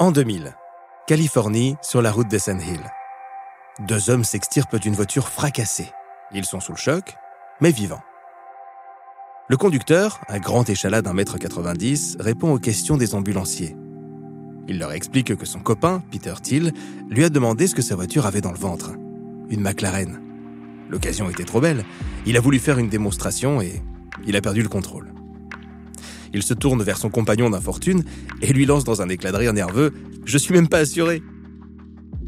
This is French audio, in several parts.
En 2000, Californie, sur la route de Sand Hill. Deux hommes s'extirpent d'une voiture fracassée. Ils sont sous le choc, mais vivants. Le conducteur, un grand échalas d'un mètre 90, répond aux questions des ambulanciers. Il leur explique que son copain, Peter Thiel, lui a demandé ce que sa voiture avait dans le ventre. Une McLaren. L'occasion était trop belle. Il a voulu faire une démonstration et il a perdu le contrôle. Il se tourne vers son compagnon d'infortune et lui lance dans un éclat de rire nerveux Je suis même pas assuré.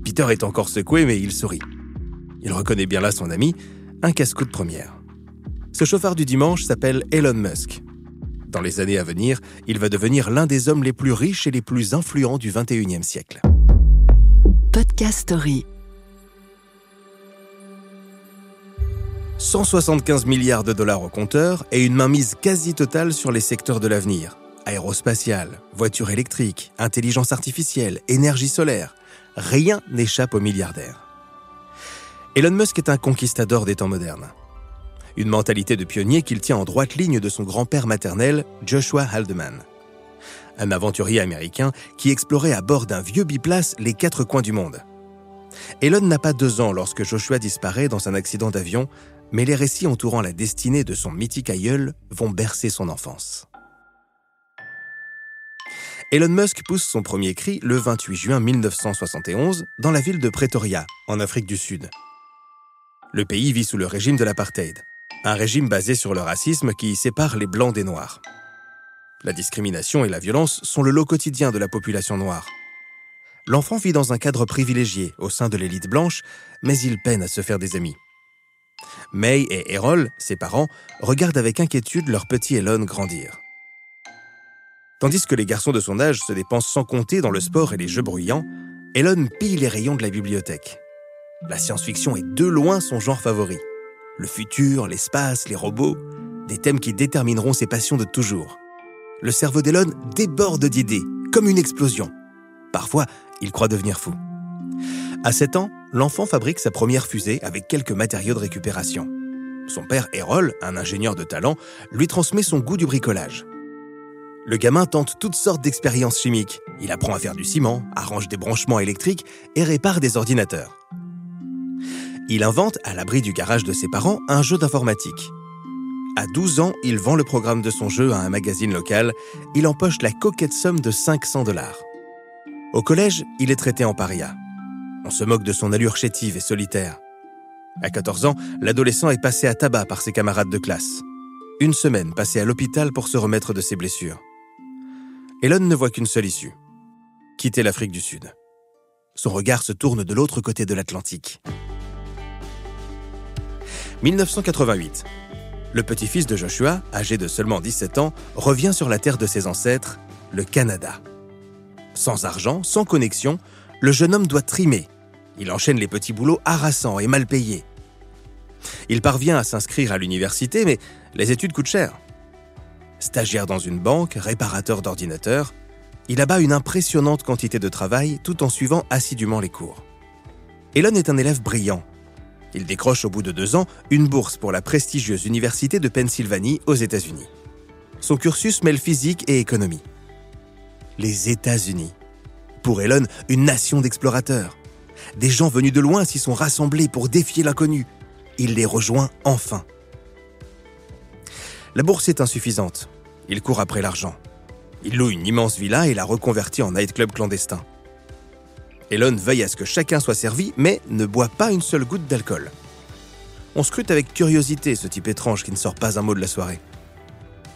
Peter est encore secoué, mais il sourit. Il reconnaît bien là son ami, un casse-cou de première. Ce chauffeur du dimanche s'appelle Elon Musk. Dans les années à venir, il va devenir l'un des hommes les plus riches et les plus influents du 21e siècle. Podcast Story. 175 milliards de dollars au compteur et une mainmise quasi totale sur les secteurs de l'avenir. Aérospatiale, voitures électriques, intelligence artificielle, énergie solaire. Rien n'échappe aux milliardaires. Elon Musk est un conquistador des temps modernes. Une mentalité de pionnier qu'il tient en droite ligne de son grand-père maternel, Joshua Haldeman. Un aventurier américain qui explorait à bord d'un vieux biplace les quatre coins du monde. Elon n'a pas deux ans lorsque Joshua disparaît dans un accident d'avion mais les récits entourant la destinée de son mythique aïeul vont bercer son enfance. Elon Musk pousse son premier cri le 28 juin 1971 dans la ville de Pretoria, en Afrique du Sud. Le pays vit sous le régime de l'apartheid, un régime basé sur le racisme qui sépare les blancs des noirs. La discrimination et la violence sont le lot quotidien de la population noire. L'enfant vit dans un cadre privilégié au sein de l'élite blanche, mais il peine à se faire des amis. May et Errol, ses parents, regardent avec inquiétude leur petit Elon grandir. Tandis que les garçons de son âge se dépensent sans compter dans le sport et les jeux bruyants, Elon pille les rayons de la bibliothèque. La science-fiction est de loin son genre favori. Le futur, l'espace, les robots, des thèmes qui détermineront ses passions de toujours. Le cerveau d'Elon déborde d'idées, comme une explosion. Parfois, il croit devenir fou. À 7 ans, l'enfant fabrique sa première fusée avec quelques matériaux de récupération. Son père, Errol, un ingénieur de talent, lui transmet son goût du bricolage. Le gamin tente toutes sortes d'expériences chimiques. Il apprend à faire du ciment, arrange des branchements électriques et répare des ordinateurs. Il invente, à l'abri du garage de ses parents, un jeu d'informatique. À 12 ans, il vend le programme de son jeu à un magazine local. Il empoche la coquette somme de 500 dollars. Au collège, il est traité en paria. On se moque de son allure chétive et solitaire. À 14 ans, l'adolescent est passé à tabac par ses camarades de classe. Une semaine passée à l'hôpital pour se remettre de ses blessures. Elon ne voit qu'une seule issue. Quitter l'Afrique du Sud. Son regard se tourne de l'autre côté de l'Atlantique. 1988. Le petit-fils de Joshua, âgé de seulement 17 ans, revient sur la terre de ses ancêtres, le Canada. Sans argent, sans connexion, le jeune homme doit trimer, il enchaîne les petits boulots harassants et mal payés. Il parvient à s'inscrire à l'université, mais les études coûtent cher. Stagiaire dans une banque, réparateur d'ordinateurs, il abat une impressionnante quantité de travail tout en suivant assidûment les cours. Elon est un élève brillant. Il décroche au bout de deux ans une bourse pour la prestigieuse université de Pennsylvanie aux États-Unis. Son cursus mêle physique et économie. Les États-Unis. Pour Elon, une nation d'explorateurs. Des gens venus de loin s'y sont rassemblés pour défier l'inconnu. Il les rejoint enfin. La bourse est insuffisante. Il court après l'argent. Il loue une immense villa et la reconvertit en nightclub clandestin. Elon veille à ce que chacun soit servi, mais ne boit pas une seule goutte d'alcool. On scrute avec curiosité ce type étrange qui ne sort pas un mot de la soirée.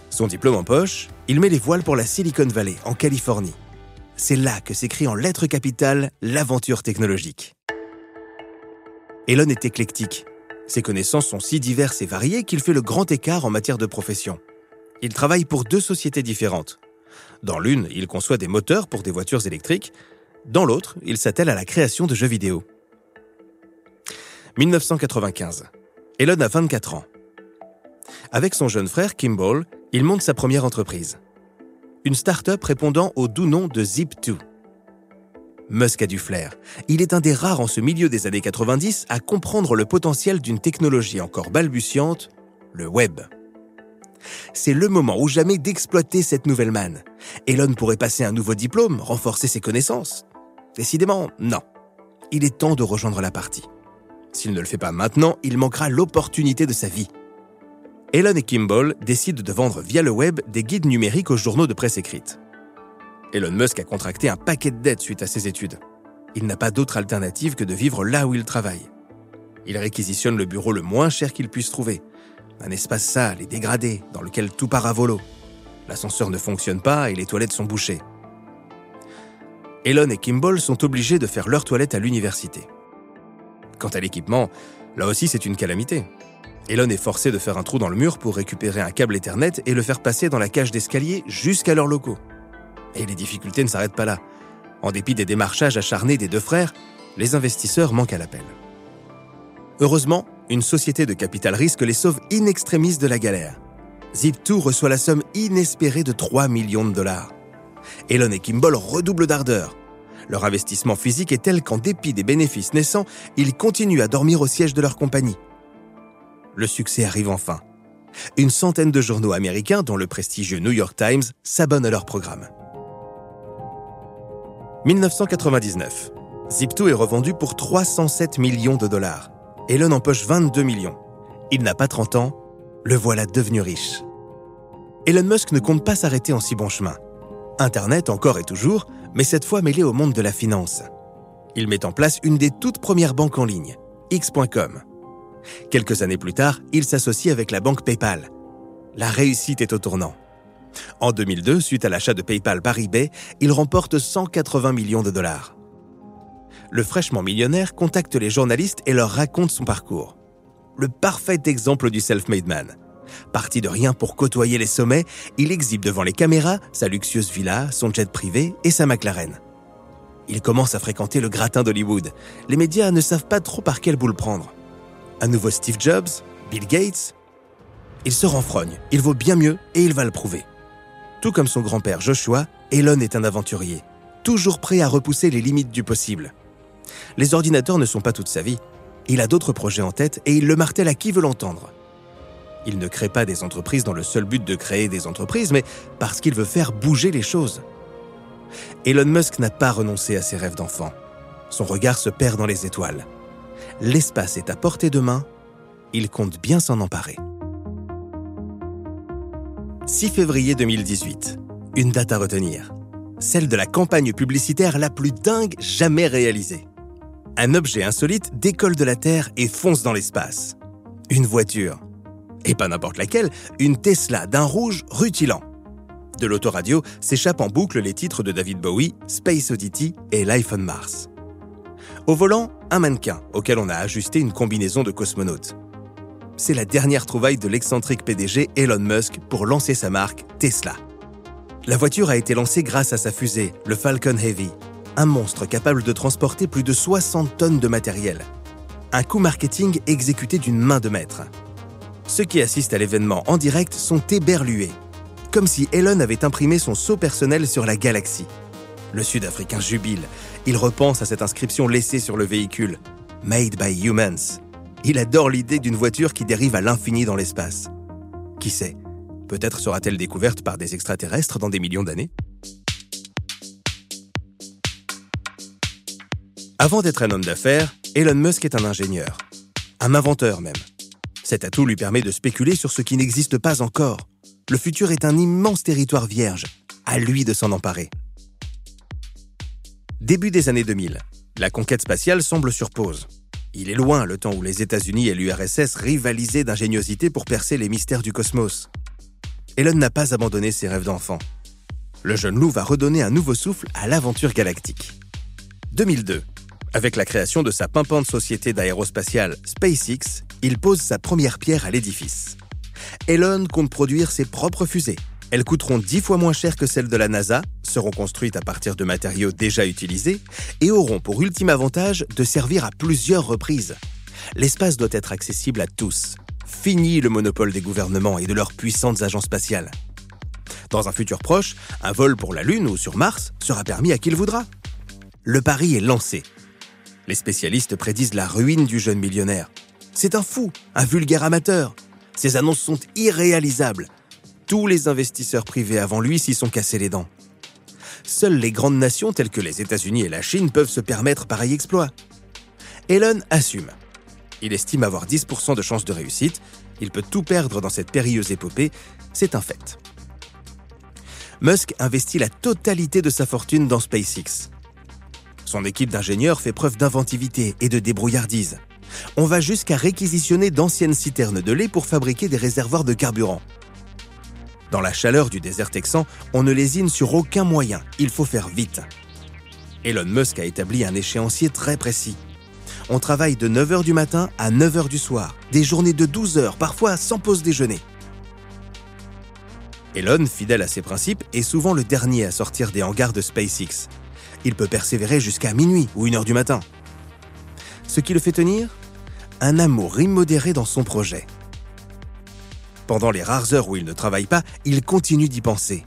Son diplôme en poche, il met les voiles pour la Silicon Valley, en Californie c'est là que s'écrit en lettres capitales l'aventure technologique. Elon est éclectique. Ses connaissances sont si diverses et variées qu'il fait le grand écart en matière de profession. Il travaille pour deux sociétés différentes. Dans l'une, il conçoit des moteurs pour des voitures électriques. Dans l'autre, il s'attelle à la création de jeux vidéo. 1995. Elon a 24 ans. Avec son jeune frère Kimball, il monte sa première entreprise une start-up répondant au doux nom de Zip2. Musk a du flair. Il est un des rares en ce milieu des années 90 à comprendre le potentiel d'une technologie encore balbutiante, le web. C'est le moment ou jamais d'exploiter cette nouvelle manne. Elon pourrait passer un nouveau diplôme, renforcer ses connaissances. Décidément, non. Il est temps de rejoindre la partie. S'il ne le fait pas maintenant, il manquera l'opportunité de sa vie. Elon et Kimball décident de vendre via le web des guides numériques aux journaux de presse écrite. Elon Musk a contracté un paquet de dettes suite à ses études. Il n'a pas d'autre alternative que de vivre là où il travaille. Il réquisitionne le bureau le moins cher qu'il puisse trouver. Un espace sale et dégradé dans lequel tout part à volo. L'ascenseur ne fonctionne pas et les toilettes sont bouchées. Elon et Kimball sont obligés de faire leur toilette à l'université. Quant à l'équipement, là aussi c'est une calamité. Elon est forcé de faire un trou dans le mur pour récupérer un câble Ethernet et le faire passer dans la cage d'escalier jusqu'à leurs locaux. Et les difficultés ne s'arrêtent pas là. En dépit des démarchages acharnés des deux frères, les investisseurs manquent à l'appel. Heureusement, une société de capital risque les sauve in extremis de la galère. Zip2 reçoit la somme inespérée de 3 millions de dollars. Elon et Kimball redoublent d'ardeur. Leur investissement physique est tel qu'en dépit des bénéfices naissants, ils continuent à dormir au siège de leur compagnie. Le succès arrive enfin. Une centaine de journaux américains, dont le prestigieux New York Times, s'abonnent à leur programme. 1999. Zip2 est revendu pour 307 millions de dollars. Elon empoche 22 millions. Il n'a pas 30 ans, le voilà devenu riche. Elon Musk ne compte pas s'arrêter en si bon chemin. Internet encore et toujours, mais cette fois mêlé au monde de la finance. Il met en place une des toutes premières banques en ligne, X.com. Quelques années plus tard, il s'associe avec la banque PayPal. La réussite est au tournant. En 2002, suite à l'achat de PayPal par eBay, il remporte 180 millions de dollars. Le fraîchement millionnaire contacte les journalistes et leur raconte son parcours. Le parfait exemple du self-made man. Parti de rien pour côtoyer les sommets, il exhibe devant les caméras sa luxueuse villa, son jet privé et sa McLaren. Il commence à fréquenter le gratin d'Hollywood. Les médias ne savent pas trop par quelle boule prendre. Un nouveau Steve Jobs Bill Gates Il se renfrogne, il vaut bien mieux et il va le prouver. Tout comme son grand-père Joshua, Elon est un aventurier, toujours prêt à repousser les limites du possible. Les ordinateurs ne sont pas toute sa vie. Il a d'autres projets en tête et il le martèle à qui veut l'entendre. Il ne crée pas des entreprises dans le seul but de créer des entreprises, mais parce qu'il veut faire bouger les choses. Elon Musk n'a pas renoncé à ses rêves d'enfant. Son regard se perd dans les étoiles. L'espace est à portée de main, il compte bien s'en emparer. 6 février 2018. Une date à retenir. Celle de la campagne publicitaire la plus dingue jamais réalisée. Un objet insolite décolle de la Terre et fonce dans l'espace. Une voiture. Et pas n'importe laquelle, une Tesla d'un rouge rutilant. De l'autoradio s'échappent en boucle les titres de David Bowie, Space Oddity et Life on Mars. Au volant, un mannequin auquel on a ajusté une combinaison de cosmonautes c'est la dernière trouvaille de l'excentrique PDG Elon Musk pour lancer sa marque Tesla. La voiture a été lancée grâce à sa fusée, le Falcon Heavy, un monstre capable de transporter plus de 60 tonnes de matériel. Un coup marketing exécuté d'une main de maître. Ceux qui assistent à l'événement en direct sont éberlués, comme si Elon avait imprimé son sceau personnel sur la galaxie. Le Sud-Africain jubile. Il repense à cette inscription laissée sur le véhicule. Made by Humans. Il adore l'idée d'une voiture qui dérive à l'infini dans l'espace. Qui sait Peut-être sera-t-elle découverte par des extraterrestres dans des millions d'années? Avant d'être un homme d'affaires, Elon Musk est un ingénieur. Un inventeur même. Cet atout lui permet de spéculer sur ce qui n'existe pas encore. Le futur est un immense territoire vierge. À lui de s'en emparer. Début des années 2000. La conquête spatiale semble sur pause. Il est loin le temps où les États-Unis et l'URSS rivalisaient d'ingéniosité pour percer les mystères du cosmos. Elon n'a pas abandonné ses rêves d'enfant. Le jeune loup va redonner un nouveau souffle à l'aventure galactique. 2002. Avec la création de sa pimpante société d'aérospatiale SpaceX, il pose sa première pierre à l'édifice. Elon compte produire ses propres fusées, elles coûteront dix fois moins cher que celles de la NASA, seront construites à partir de matériaux déjà utilisés et auront pour ultime avantage de servir à plusieurs reprises. L'espace doit être accessible à tous. Fini le monopole des gouvernements et de leurs puissantes agences spatiales. Dans un futur proche, un vol pour la Lune ou sur Mars sera permis à qui le voudra. Le pari est lancé. Les spécialistes prédisent la ruine du jeune millionnaire. C'est un fou, un vulgaire amateur. Ces annonces sont irréalisables Tous les investisseurs privés avant lui s'y sont cassés les dents. Seules les grandes nations telles que les États-Unis et la Chine peuvent se permettre pareil exploit. Elon assume. Il estime avoir 10% de chances de réussite. Il peut tout perdre dans cette périlleuse épopée. C'est un fait. Musk investit la totalité de sa fortune dans SpaceX. Son équipe d'ingénieurs fait preuve d'inventivité et de débrouillardise. On va jusqu'à réquisitionner d'anciennes citernes de lait pour fabriquer des réservoirs de carburant. Dans la chaleur du désert texan, on ne lésine sur aucun moyen, il faut faire vite. Elon Musk a établi un échéancier très précis. On travaille de 9h du matin à 9h du soir, des journées de 12 heures, parfois sans pause déjeuner. Elon, fidèle à ses principes, est souvent le dernier à sortir des hangars de SpaceX. Il peut persévérer jusqu'à minuit ou 1h du matin. Ce qui le fait tenir? Un amour immodéré dans son projet. Pendant les rares heures où il ne travaille pas, il continue d'y penser,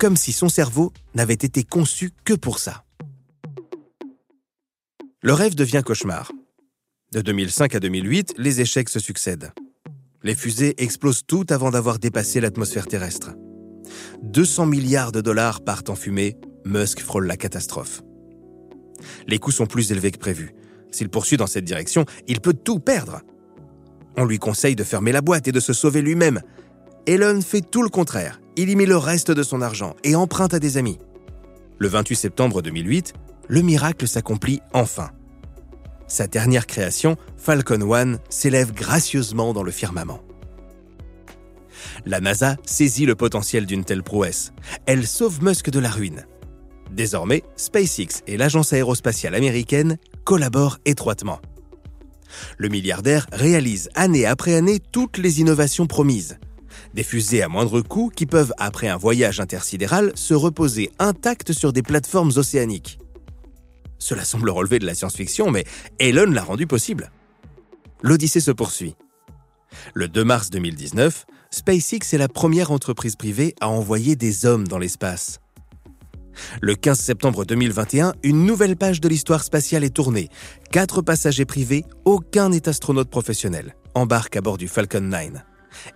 comme si son cerveau n'avait été conçu que pour ça. Le rêve devient cauchemar. De 2005 à 2008, les échecs se succèdent. Les fusées explosent toutes avant d'avoir dépassé l'atmosphère terrestre. 200 milliards de dollars partent en fumée, Musk frôle la catastrophe. Les coûts sont plus élevés que prévu. S'il poursuit dans cette direction, il peut tout perdre. On lui conseille de fermer la boîte et de se sauver lui-même. Elon fait tout le contraire. Il y met le reste de son argent et emprunte à des amis. Le 28 septembre 2008, le miracle s'accomplit enfin. Sa dernière création, Falcon 1, s'élève gracieusement dans le firmament. La NASA saisit le potentiel d'une telle prouesse. Elle sauve Musk de la ruine. Désormais, SpaceX et l'agence aérospatiale américaine collaborent étroitement le milliardaire réalise année après année toutes les innovations promises. Des fusées à moindre coût qui peuvent, après un voyage intersidéral, se reposer intactes sur des plateformes océaniques. Cela semble relever de la science-fiction, mais Elon l'a rendu possible. L'Odyssée se poursuit. Le 2 mars 2019, SpaceX est la première entreprise privée à envoyer des hommes dans l'espace. Le 15 septembre 2021, une nouvelle page de l'histoire spatiale est tournée. Quatre passagers privés, aucun n'est astronaute professionnel, embarquent à bord du Falcon 9.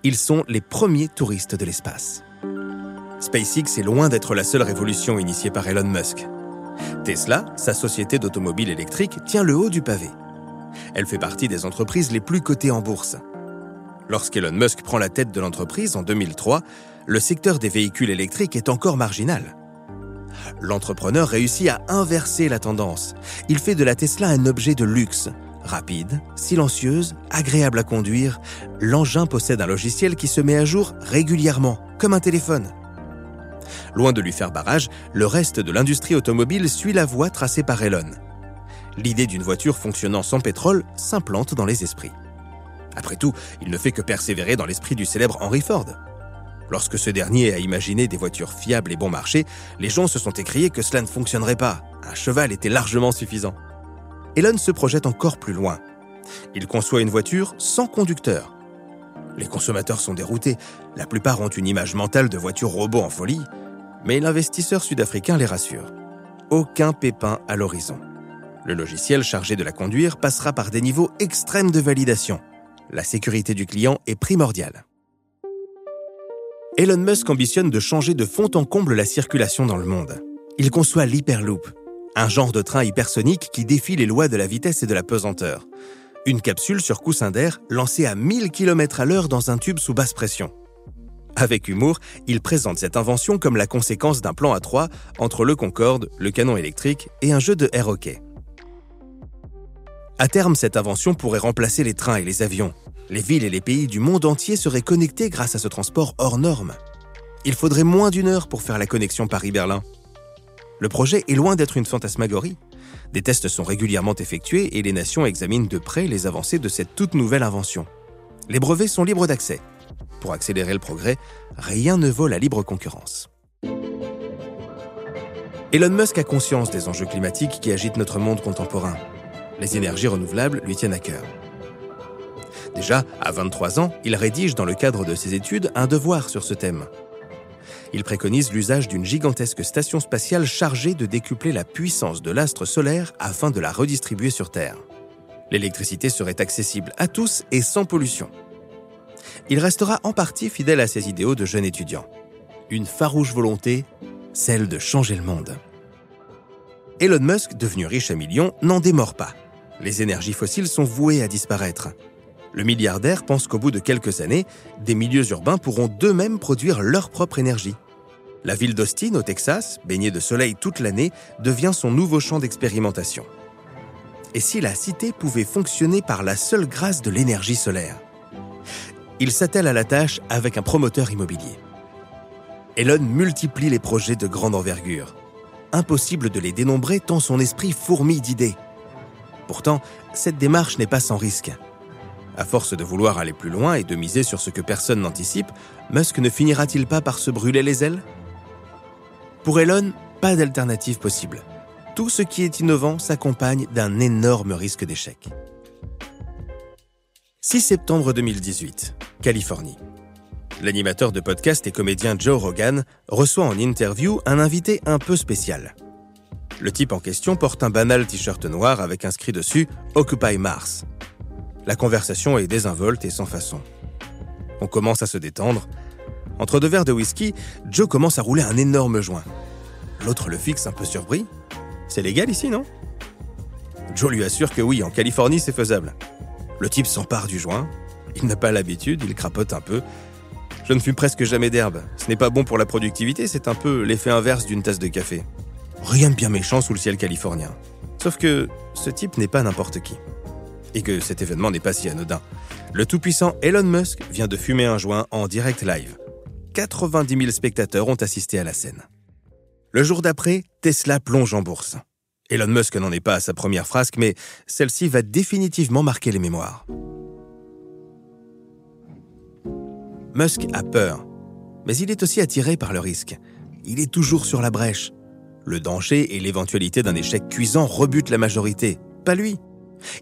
Ils sont les premiers touristes de l'espace. SpaceX est loin d'être la seule révolution initiée par Elon Musk. Tesla, sa société d'automobile électrique, tient le haut du pavé. Elle fait partie des entreprises les plus cotées en bourse. Lorsqu'Elon Musk prend la tête de l'entreprise en 2003, le secteur des véhicules électriques est encore marginal l'entrepreneur réussit à inverser la tendance. Il fait de la Tesla un objet de luxe. Rapide, silencieuse, agréable à conduire, l'engin possède un logiciel qui se met à jour régulièrement, comme un téléphone. Loin de lui faire barrage, le reste de l'industrie automobile suit la voie tracée par Elon. L'idée d'une voiture fonctionnant sans pétrole s'implante dans les esprits. Après tout, il ne fait que persévérer dans l'esprit du célèbre Henry Ford. Lorsque ce dernier a imaginé des voitures fiables et bon marché, les gens se sont écriés que cela ne fonctionnerait pas. Un cheval était largement suffisant. Elon se projette encore plus loin. Il conçoit une voiture sans conducteur. Les consommateurs sont déroutés. La plupart ont une image mentale de voitures robots en folie. Mais l'investisseur sud-africain les rassure. Aucun pépin à l'horizon. Le logiciel chargé de la conduire passera par des niveaux extrêmes de validation. La sécurité du client est primordiale. Elon Musk ambitionne de changer de fond en comble la circulation dans le monde. Il conçoit l'Hyperloop, un genre de train hypersonique qui défie les lois de la vitesse et de la pesanteur. Une capsule sur coussin d'air lancée à 1000 km à l'heure dans un tube sous basse pression. Avec humour, il présente cette invention comme la conséquence d'un plan à trois entre le Concorde, le canon électrique et un jeu de air hockey. À terme, cette invention pourrait remplacer les trains et les avions, les villes et les pays du monde entier seraient connectés grâce à ce transport hors norme. Il faudrait moins d'une heure pour faire la connexion Paris-Berlin. Le projet est loin d'être une fantasmagorie. Des tests sont régulièrement effectués et les nations examinent de près les avancées de cette toute nouvelle invention. Les brevets sont libres d'accès. Pour accélérer le progrès, rien ne vaut la libre concurrence. Elon Musk a conscience des enjeux climatiques qui agitent notre monde contemporain. Les énergies renouvelables lui tiennent à cœur. Déjà, à 23 ans, il rédige dans le cadre de ses études un devoir sur ce thème. Il préconise l'usage d'une gigantesque station spatiale chargée de décupler la puissance de l'astre solaire afin de la redistribuer sur Terre. L'électricité serait accessible à tous et sans pollution. il restera en partie fidèle à ses idéaux de jeune étudiant. Une farouche volonté, celle de changer le monde. Elon Musk, devenu riche à millions, n'en démord pas. Les énergies fossiles sont vouées à disparaître. Le milliardaire pense qu'au bout de quelques années, des milieux urbains pourront d'eux-mêmes produire leur propre énergie. La ville d'Austin, au Texas, baignée de soleil toute l'année, devient son nouveau champ d'expérimentation. Et si la cité pouvait fonctionner par la seule grâce de l'énergie solaire? Il s'attelle à la tâche avec un promoteur immobilier. Elon multiplie les projets de grande envergure. Impossible de les dénombrer tant son esprit fourmille d'idées. Pourtant, cette démarche n'est pas sans risque. À force de vouloir aller plus loin et de miser sur ce que personne n'anticipe, Musk ne finira-t-il pas par se brûler les ailes? Pour Elon, pas d'alternative possible. Tout ce qui est innovant s'accompagne d'un énorme risque d'échec. 6 septembre 2018, Californie. L'animateur de podcast et comédien Joe Rogan reçoit en interview un invité un peu spécial. Le type en question porte un banal t-shirt noir avec inscrit dessus Occupy Mars. La conversation est désinvolte et sans façon. On commence à se détendre. Entre deux verres de whisky, Joe commence à rouler un énorme joint. L'autre le fixe un peu surpris. C'est légal ici, non? Joe lui assure que oui, en Californie, c'est faisable. Le type s'empare du joint. Il n'a pas l'habitude, il crapote un peu. Je ne fume presque jamais d'herbe. Ce n'est pas bon pour la productivité, c'est un peu l'effet inverse d'une tasse de café. Rien de bien méchant sous le ciel californien. Sauf que ce type n'est pas n'importe qui et que cet événement n'est pas si anodin. Le tout-puissant Elon Musk vient de fumer un joint en direct live. 90 000 spectateurs ont assisté à la scène. Le jour d'après, Tesla plonge en bourse. Elon Musk n'en est pas à sa première frasque, mais celle-ci va définitivement marquer les mémoires. Musk a peur, mais il est aussi attiré par le risque. Il est toujours sur la brèche. Le danger et l'éventualité d'un échec cuisant rebutent la majorité, pas lui.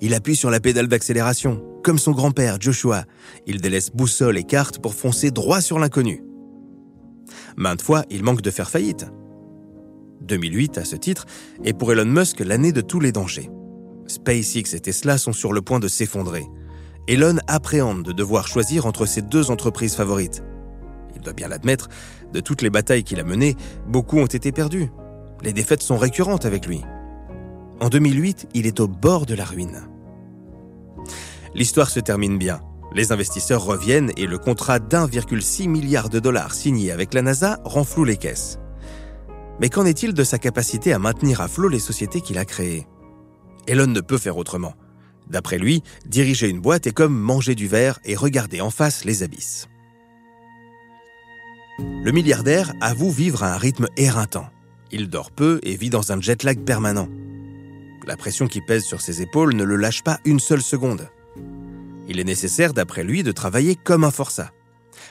Il appuie sur la pédale d'accélération, comme son grand-père Joshua. Il délaisse boussole et carte pour foncer droit sur l'inconnu. Maintes fois, il manque de faire faillite. 2008, à ce titre, est pour Elon Musk l'année de tous les dangers. SpaceX et Tesla sont sur le point de s'effondrer. Elon appréhende de devoir choisir entre ses deux entreprises favorites. Il doit bien l'admettre, de toutes les batailles qu'il a menées, beaucoup ont été perdues. Les défaites sont récurrentes avec lui. En 2008, il est au bord de la ruine. L'histoire se termine bien. Les investisseurs reviennent et le contrat d'1,6 milliard de dollars signé avec la NASA renfloue les caisses. Mais qu'en est-il de sa capacité à maintenir à flot les sociétés qu'il a créées? Elon ne peut faire autrement. D'après lui, diriger une boîte est comme manger du verre et regarder en face les abysses. Le milliardaire avoue vivre à un rythme éreintant. Il dort peu et vit dans un jet lag permanent. La pression qui pèse sur ses épaules ne le lâche pas une seule seconde. Il est nécessaire, d'après lui, de travailler comme un forçat.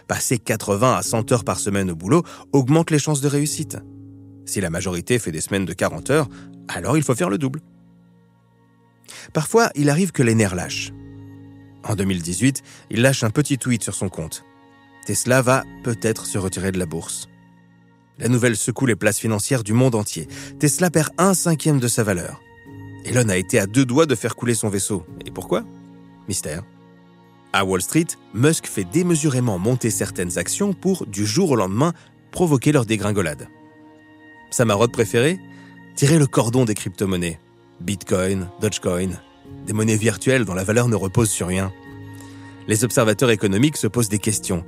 Passer 80 à 100 heures par semaine au boulot augmente les chances de réussite. Si la majorité fait des semaines de 40 heures, alors il faut faire le double. Parfois, il arrive que les nerfs lâchent. En 2018, il lâche un petit tweet sur son compte. Tesla va peut-être se retirer de la bourse. La nouvelle secoue les places financières du monde entier. Tesla perd un cinquième de sa valeur. Elon a été à deux doigts de faire couler son vaisseau. Et pourquoi? Mystère. À Wall Street, Musk fait démesurément monter certaines actions pour, du jour au lendemain, provoquer leur dégringolade. Sa marotte préférée? Tirer le cordon des crypto-monnaies. Bitcoin, Dogecoin, des monnaies virtuelles dont la valeur ne repose sur rien. Les observateurs économiques se posent des questions.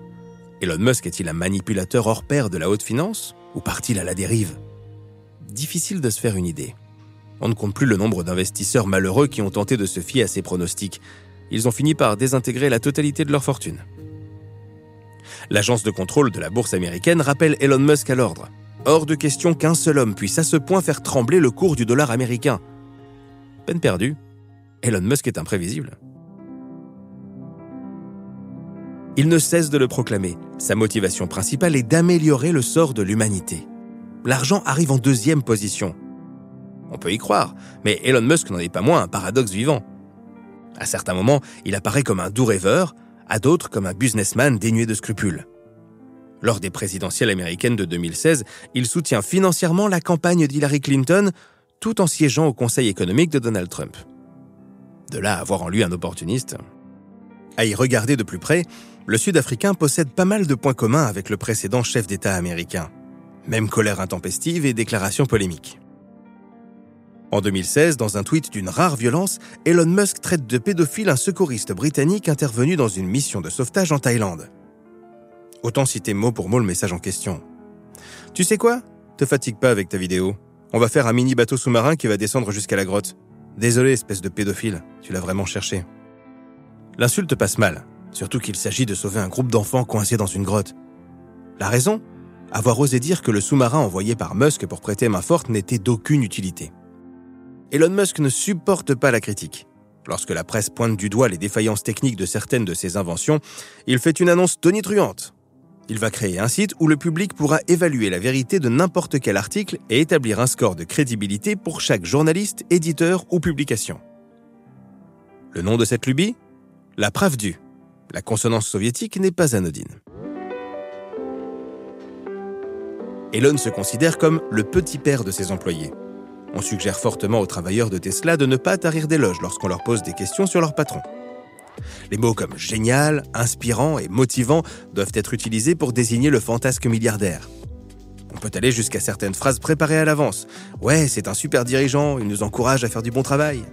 Elon Musk est-il un manipulateur hors pair de la haute finance ou part-il à la dérive? Difficile de se faire une idée. On ne compte plus le nombre d'investisseurs malheureux qui ont tenté de se fier à ces pronostics. Ils ont fini par désintégrer la totalité de leur fortune. L'agence de contrôle de la bourse américaine rappelle Elon Musk à l'ordre. Hors de question qu'un seul homme puisse à ce point faire trembler le cours du dollar américain. Peine perdue. Elon Musk est imprévisible. Il ne cesse de le proclamer. Sa motivation principale est d'améliorer le sort de l'humanité. L'argent arrive en deuxième position. On peut y croire, mais Elon Musk n'en est pas moins un paradoxe vivant. À certains moments, il apparaît comme un doux rêveur, à d'autres comme un businessman dénué de scrupules. Lors des présidentielles américaines de 2016, il soutient financièrement la campagne d'Hillary Clinton tout en siégeant au Conseil économique de Donald Trump. De là à voir en lui un opportuniste. À y regarder de plus près, le Sud-Africain possède pas mal de points communs avec le précédent chef d'État américain. Même colère intempestive et déclarations polémiques. En 2016, dans un tweet d'une rare violence, Elon Musk traite de pédophile un secouriste britannique intervenu dans une mission de sauvetage en Thaïlande. Autant citer mot pour mot le message en question. Tu sais quoi? Te fatigue pas avec ta vidéo. On va faire un mini bateau sous-marin qui va descendre jusqu'à la grotte. Désolé, espèce de pédophile, tu l'as vraiment cherché. L'insulte passe mal, surtout qu'il s'agit de sauver un groupe d'enfants coincés dans une grotte. La raison? Avoir osé dire que le sous-marin envoyé par Musk pour prêter main forte n'était d'aucune utilité. Elon Musk ne supporte pas la critique. Lorsque la presse pointe du doigt les défaillances techniques de certaines de ses inventions, il fait une annonce tonitruante. Il va créer un site où le public pourra évaluer la vérité de n'importe quel article et établir un score de crédibilité pour chaque journaliste, éditeur ou publication. Le nom de cette lubie? La Pravdu. La consonance soviétique n'est pas anodine. Elon se considère comme le petit père de ses employés. On suggère fortement aux travailleurs de Tesla de ne pas tarir d'éloges lorsqu'on leur pose des questions sur leur patron. Les mots comme génial, inspirant et motivant doivent être utilisés pour désigner le fantasque milliardaire. On peut aller jusqu'à certaines phrases préparées à l'avance. Ouais, c'est un super dirigeant, il nous encourage à faire du bon travail.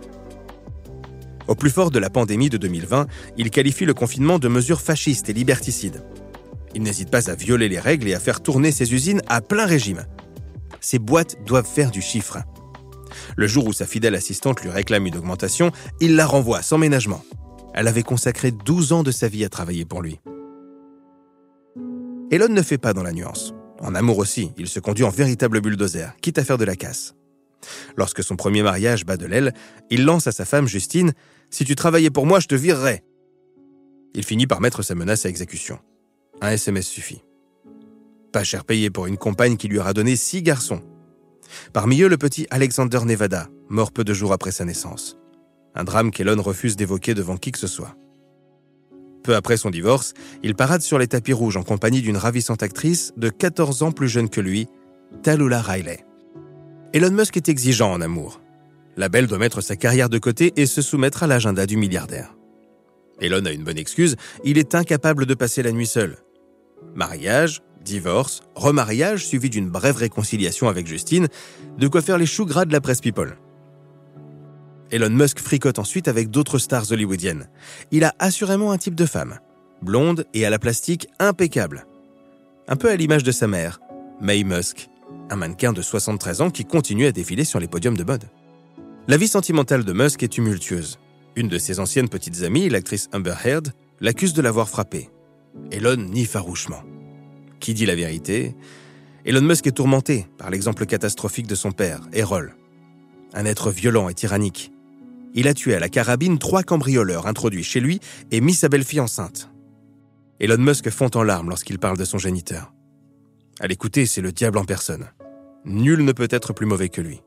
Au plus fort de la pandémie de 2020, il qualifie le confinement de mesure fasciste et liberticide. Il n'hésite pas à violer les règles et à faire tourner ses usines à plein régime. Ces boîtes doivent faire du chiffre. Le jour où sa fidèle assistante lui réclame une augmentation, il la renvoie sans ménagement. Elle avait consacré 12 ans de sa vie à travailler pour lui. Elon ne fait pas dans la nuance. En amour aussi, il se conduit en véritable bulldozer, quitte à faire de la casse. Lorsque son premier mariage bat de l'aile, il lance à sa femme Justine Si tu travaillais pour moi, je te virerais. Il finit par mettre sa menace à exécution. Un SMS suffit. Pas cher payé pour une compagne qui lui aura donné six garçons, Parmi eux, le petit Alexander Nevada, mort peu de jours après sa naissance. Un drame qu'Elon refuse d'évoquer devant qui que ce soit. Peu après son divorce, il parade sur les tapis rouges en compagnie d'une ravissante actrice de 14 ans plus jeune que lui, Talula Riley. Elon Musk est exigeant en amour. La belle doit mettre sa carrière de côté et se soumettre à l'agenda du milliardaire. Elon a une bonne excuse, il est incapable de passer la nuit seul. Mariage, divorce, remariage suivi d'une brève réconciliation avec Justine, de quoi faire les choux gras de la presse people. Elon Musk fricote ensuite avec d'autres stars hollywoodiennes. Il a assurément un type de femme, blonde et à la plastique impeccable. Un peu à l'image de sa mère, May Musk, un mannequin de 73 ans qui continue à défiler sur les podiums de mode. La vie sentimentale de Musk est tumultueuse. Une de ses anciennes petites amies, l'actrice Amber Heard, l'accuse de l'avoir frappé. Elon nie farouchement. Qui dit la vérité? Elon Musk est tourmenté par l'exemple catastrophique de son père, Errol. Un être violent et tyrannique. Il a tué à la carabine trois cambrioleurs introduits chez lui et mis sa belle-fille enceinte. Elon Musk fond en larmes lorsqu'il parle de son géniteur. À l'écouter, c'est le diable en personne. Nul ne peut être plus mauvais que lui.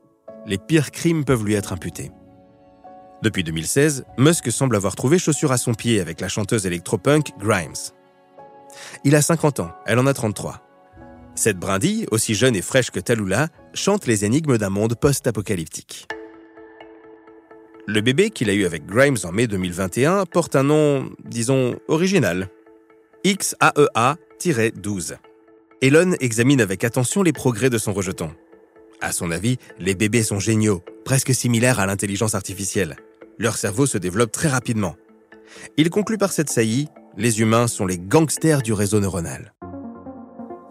Les pires crimes peuvent lui être imputés. Depuis 2016, Musk semble avoir trouvé chaussure à son pied avec la chanteuse électropunk Grimes. Il a 50 ans, elle en a 33. Cette brindille, aussi jeune et fraîche que Talula, chante les énigmes d'un monde post-apocalyptique. Le bébé qu'il a eu avec Grimes en mai 2021 porte un nom, disons, original. XAEA-12. Elon examine avec attention les progrès de son rejeton. À son avis, les bébés sont géniaux, presque similaires à l'intelligence artificielle. Leur cerveau se développe très rapidement. Il conclut par cette saillie les humains sont les gangsters du réseau neuronal.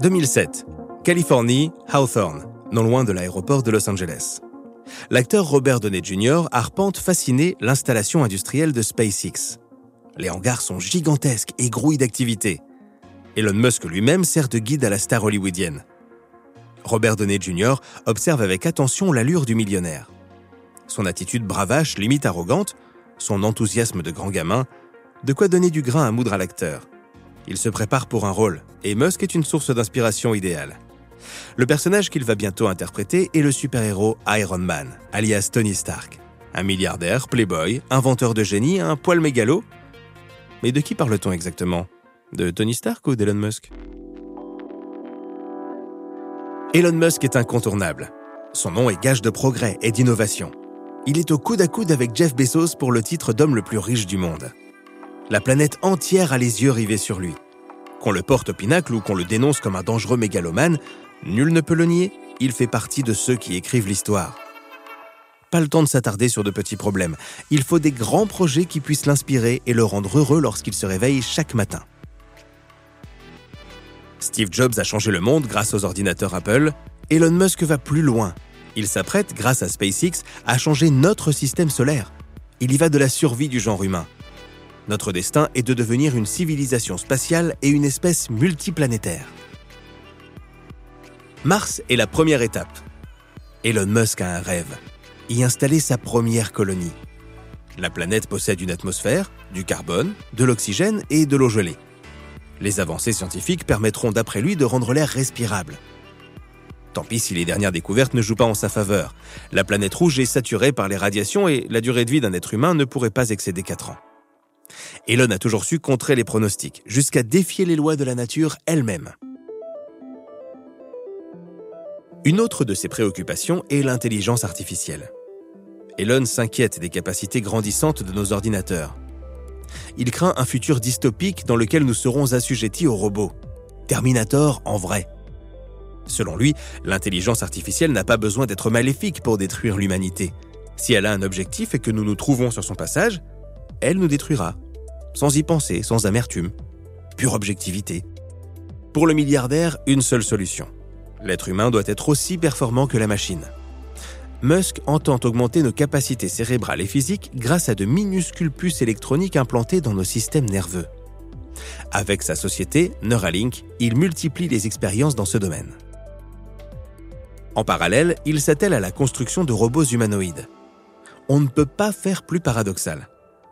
2007. Californie, Hawthorne, non loin de l'aéroport de Los Angeles. L'acteur Robert Downey Jr. arpente fasciné l'installation industrielle de SpaceX. Les hangars sont gigantesques et grouillent d'activité. Elon Musk lui-même sert de guide à la star hollywoodienne. Robert Downey Jr. observe avec attention l'allure du millionnaire. Son attitude bravache, limite arrogante, son enthousiasme de grand gamin, de quoi donner du grain à moudre à l'acteur. Il se prépare pour un rôle, et Musk est une source d'inspiration idéale. Le personnage qu'il va bientôt interpréter est le super-héros Iron Man, alias Tony Stark. Un milliardaire, playboy, inventeur de génie, un poil mégalo. Mais de qui parle-t-on exactement? De Tony Stark ou d'Elon Musk? Elon Musk est incontournable. Son nom est gage de progrès et d'innovation. Il est au coude à coude avec Jeff Bezos pour le titre d'homme le plus riche du monde. La planète entière a les yeux rivés sur lui. Qu'on le porte au pinacle ou qu'on le dénonce comme un dangereux mégalomane, nul ne peut le nier, il fait partie de ceux qui écrivent l'histoire. Pas le temps de s'attarder sur de petits problèmes. Il faut des grands projets qui puissent l'inspirer et le rendre heureux lorsqu'il se réveille chaque matin. Steve Jobs a changé le monde grâce aux ordinateurs Apple. Elon Musk va plus loin. Il s'apprête, grâce à SpaceX, à changer notre système solaire. Il y va de la survie du genre humain. Notre destin est de devenir une civilisation spatiale et une espèce multiplanétaire. Mars est la première étape. Elon Musk a un rêve y installer sa première colonie. La planète possède une atmosphère, du carbone, de l'oxygène et de l'eau gelée. Les avancées scientifiques permettront d'après lui de rendre l'air respirable. Tant pis si les dernières découvertes ne jouent pas en sa faveur. La planète rouge est saturée par les radiations et la durée de vie d'un être humain ne pourrait pas excéder 4 ans. Elon a toujours su contrer les pronostics, jusqu'à défier les lois de la nature elle-même. Une autre de ses préoccupations est l'intelligence artificielle. Elon s'inquiète des capacités grandissantes de nos ordinateurs. Il craint un futur dystopique dans lequel nous serons assujettis aux robots. Terminator en vrai. Selon lui, l'intelligence artificielle n'a pas besoin d'être maléfique pour détruire l'humanité. Si elle a un objectif et que nous nous trouvons sur son passage, elle nous détruira. Sans y penser, sans amertume. Pure objectivité. Pour le milliardaire, une seule solution L'être humain doit être aussi performant que la machine. Musk entend augmenter nos capacités cérébrales et physiques grâce à de minuscules puces électroniques implantées dans nos systèmes nerveux. Avec sa société, Neuralink, il multiplie les expériences dans ce domaine. En parallèle, il s'attelle à la construction de robots humanoïdes. On ne peut pas faire plus paradoxal.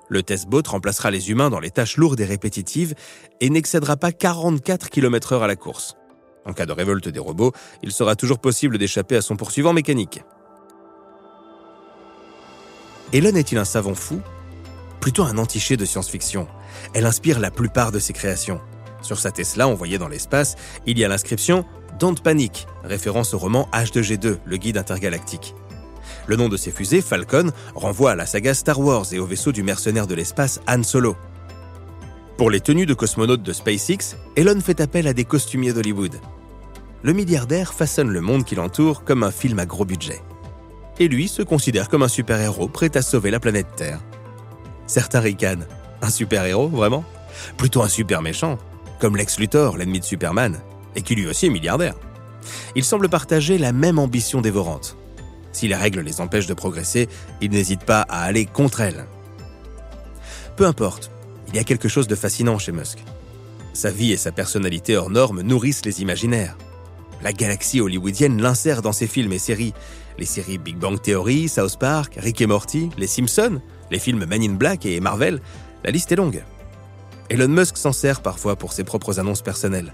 Le testbot remplacera les humains dans les tâches lourdes et répétitives et n'excédera pas 44 km/h à la course. En cas de révolte des robots, il sera toujours possible d'échapper à son poursuivant mécanique. Elon est-il un savant fou? Plutôt un entiché de science-fiction. Elle inspire la plupart de ses créations. Sur sa Tesla envoyée dans l'espace, il y a l'inscription Don't Panic, référence au roman H2G2, le guide intergalactique. Le nom de ses fusées, Falcon, renvoie à la saga Star Wars et au vaisseau du mercenaire de l'espace Han Solo. Pour les tenues de cosmonautes de SpaceX, Elon fait appel à des costumiers d'Hollywood. Le milliardaire façonne le monde qui l'entoure comme un film à gros budget. Et lui se considère comme un super-héros prêt à sauver la planète Terre. Certains ricanent. Un super-héros, vraiment? Plutôt un super méchant, comme Lex Luthor, l'ennemi de Superman, et qui lui aussi est milliardaire. Ils semblent partager la même ambition dévorante. Si les règles les empêchent de progresser, ils n'hésitent pas à aller contre elles. Peu importe, il y a quelque chose de fascinant chez Musk. Sa vie et sa personnalité hors normes nourrissent les imaginaires. La galaxie hollywoodienne l'insère dans ses films et séries. Les séries Big Bang Theory, South Park, Rick et Morty, Les Simpsons, les films Men in Black et Marvel, la liste est longue. Elon Musk s'en sert parfois pour ses propres annonces personnelles.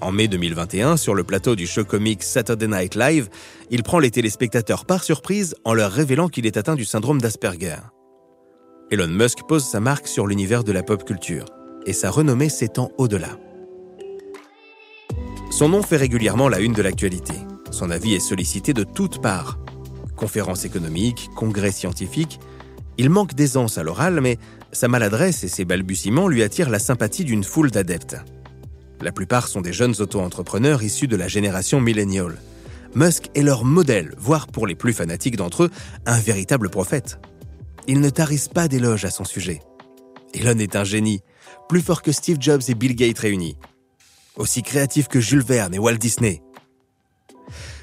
En mai 2021, sur le plateau du show comique Saturday Night Live, il prend les téléspectateurs par surprise en leur révélant qu'il est atteint du syndrome d'Asperger. Elon Musk pose sa marque sur l'univers de la pop culture, et sa renommée s'étend au-delà. Son nom fait régulièrement la une de l'actualité. Son avis est sollicité de toutes parts. Conférences économiques, congrès scientifiques. Il manque d'aisance à l'oral, mais sa maladresse et ses balbutiements lui attirent la sympathie d'une foule d'adeptes. La plupart sont des jeunes auto-entrepreneurs issus de la génération millennial. Musk est leur modèle, voire pour les plus fanatiques d'entre eux, un véritable prophète il ne tarisse pas d'éloges à son sujet. Elon est un génie, plus fort que Steve Jobs et Bill Gates réunis, aussi créatif que Jules Verne et Walt Disney.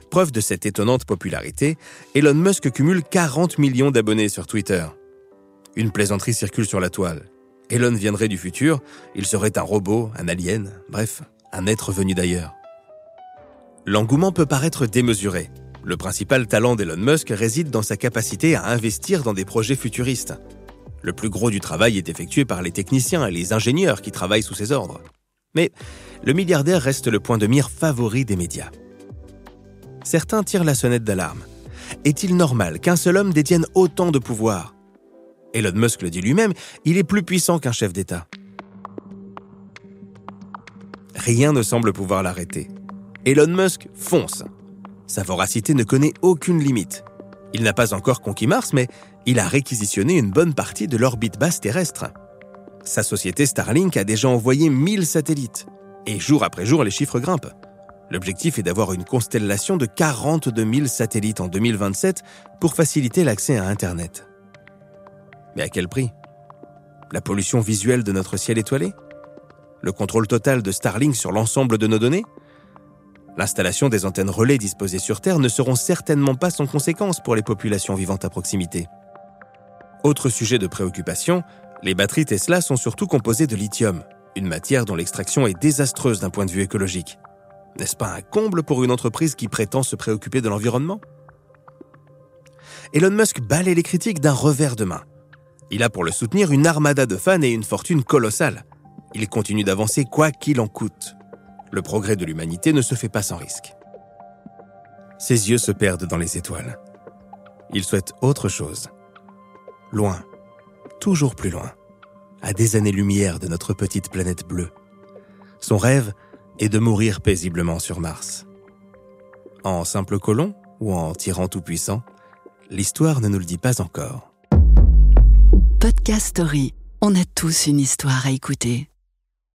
Preuve de cette étonnante popularité, Elon Musk cumule 40 millions d'abonnés sur Twitter. Une plaisanterie circule sur la toile. Elon viendrait du futur, il serait un robot, un alien, bref, un être venu d'ailleurs. L'engouement peut paraître démesuré, le principal talent d'Elon Musk réside dans sa capacité à investir dans des projets futuristes. Le plus gros du travail est effectué par les techniciens et les ingénieurs qui travaillent sous ses ordres. Mais le milliardaire reste le point de mire favori des médias. Certains tirent la sonnette d'alarme. Est-il normal qu'un seul homme détienne autant de pouvoir? Elon Musk le dit lui-même, il est plus puissant qu'un chef d'État. Rien ne semble pouvoir l'arrêter. Elon Musk fonce. Sa voracité ne connaît aucune limite. Il n'a pas encore conquis Mars, mais il a réquisitionné une bonne partie de l'orbite basse terrestre. Sa société Starlink a déjà envoyé 1000 satellites. Et jour après jour, les chiffres grimpent. L'objectif est d'avoir une constellation de 42 000 satellites en 2027 pour faciliter l'accès à Internet. Mais à quel prix? La pollution visuelle de notre ciel étoilé? Le contrôle total de Starlink sur l'ensemble de nos données? L'installation des antennes relais disposées sur Terre ne seront certainement pas sans conséquence pour les populations vivant à proximité. Autre sujet de préoccupation, les batteries Tesla sont surtout composées de lithium, une matière dont l'extraction est désastreuse d'un point de vue écologique. N'est-ce pas un comble pour une entreprise qui prétend se préoccuper de l'environnement? Elon Musk balaie les critiques d'un revers de main. Il a pour le soutenir une armada de fans et une fortune colossale. Il continue d'avancer quoi qu'il en coûte. Le progrès de l'humanité ne se fait pas sans risque. Ses yeux se perdent dans les étoiles. Il souhaite autre chose. Loin, toujours plus loin, à des années-lumière de notre petite planète bleue. Son rêve est de mourir paisiblement sur Mars. En simple colon ou en tyran tout-puissant, l'histoire ne nous le dit pas encore. Podcast Story. On a tous une histoire à écouter.